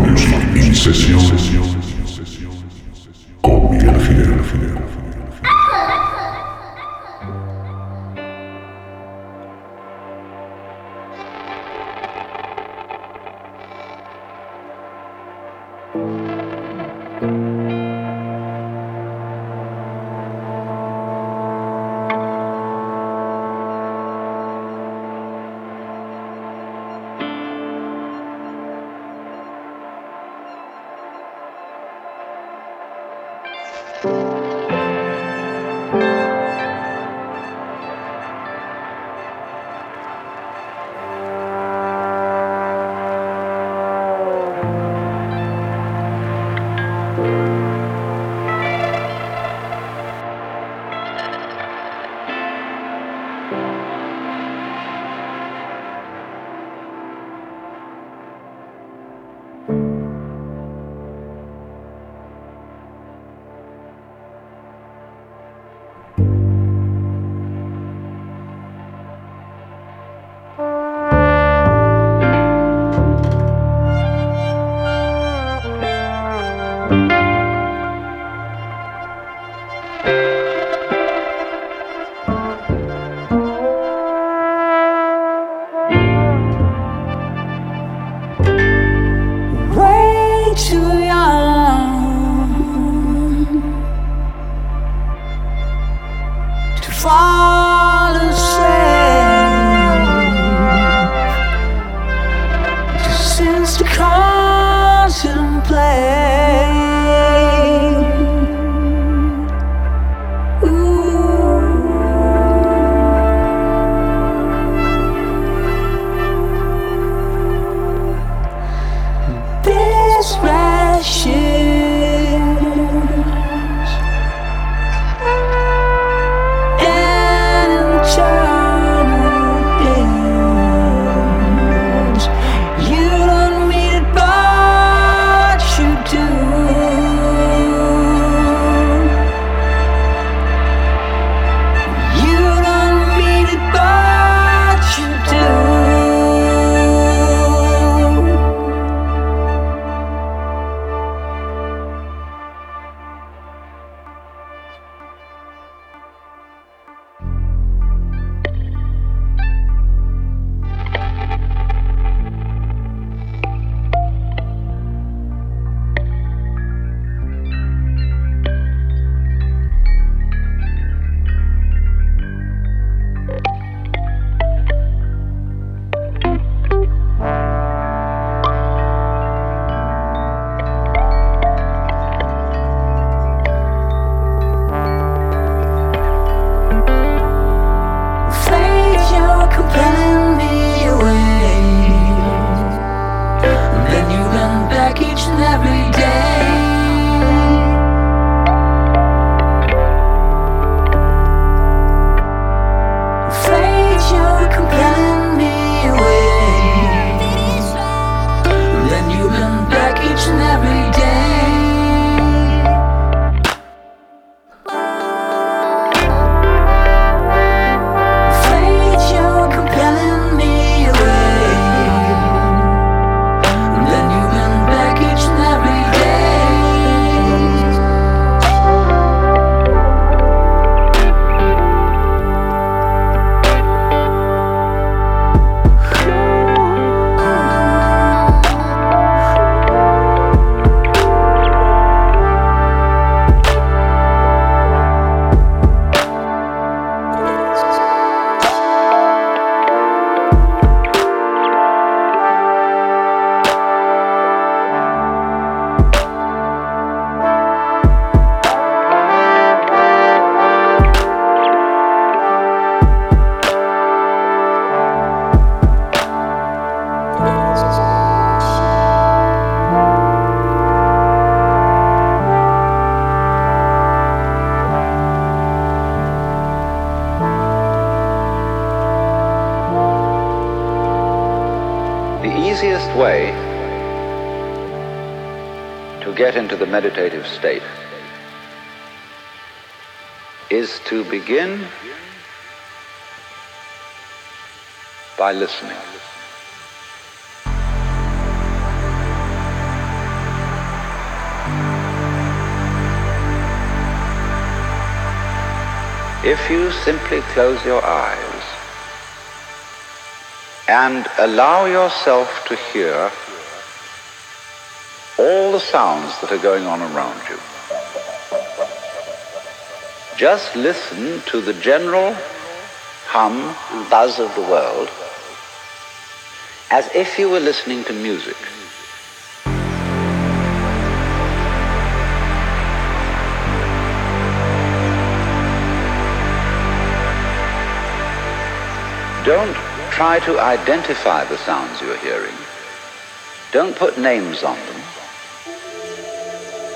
Music In Session meditative state is to begin by listening. If you simply close your eyes and allow yourself to hear sounds that are going on around you. Just listen to the general hum and buzz of the world as if you were listening to music. Don't try to identify the sounds you're hearing. Don't put names on them.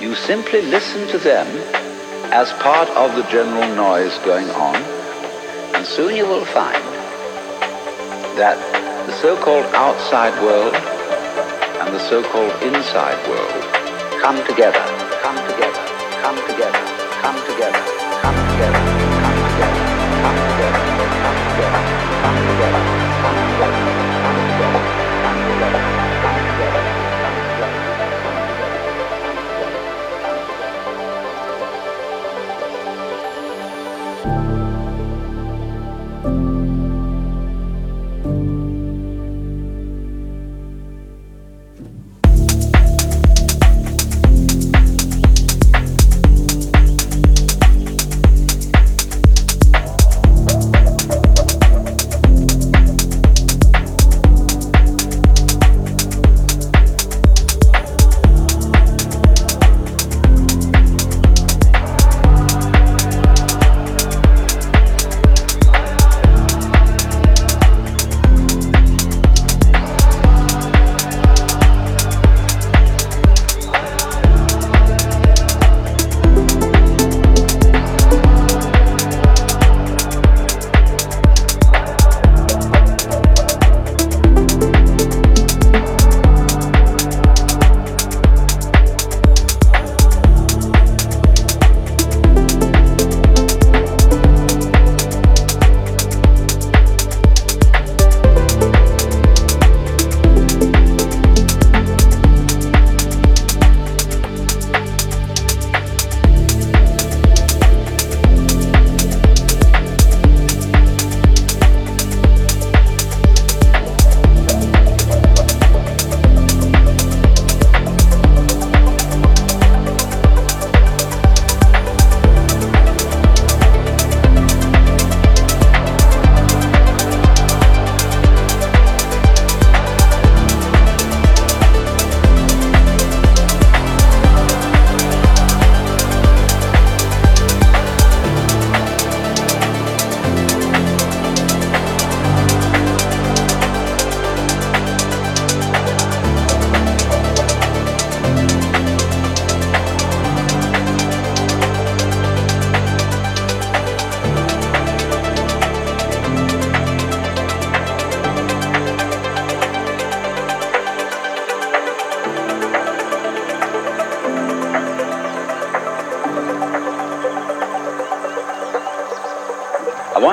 you simply listen to them as part of the general noise going on, and soon you will find that the so-called outside world and the so-called inside world come together, come together, come together, come together, come together, come together, come together, come together, come together,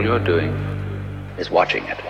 All you're doing is watching it.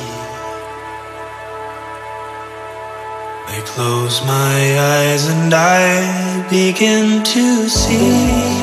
Close my eyes and I begin to see.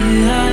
You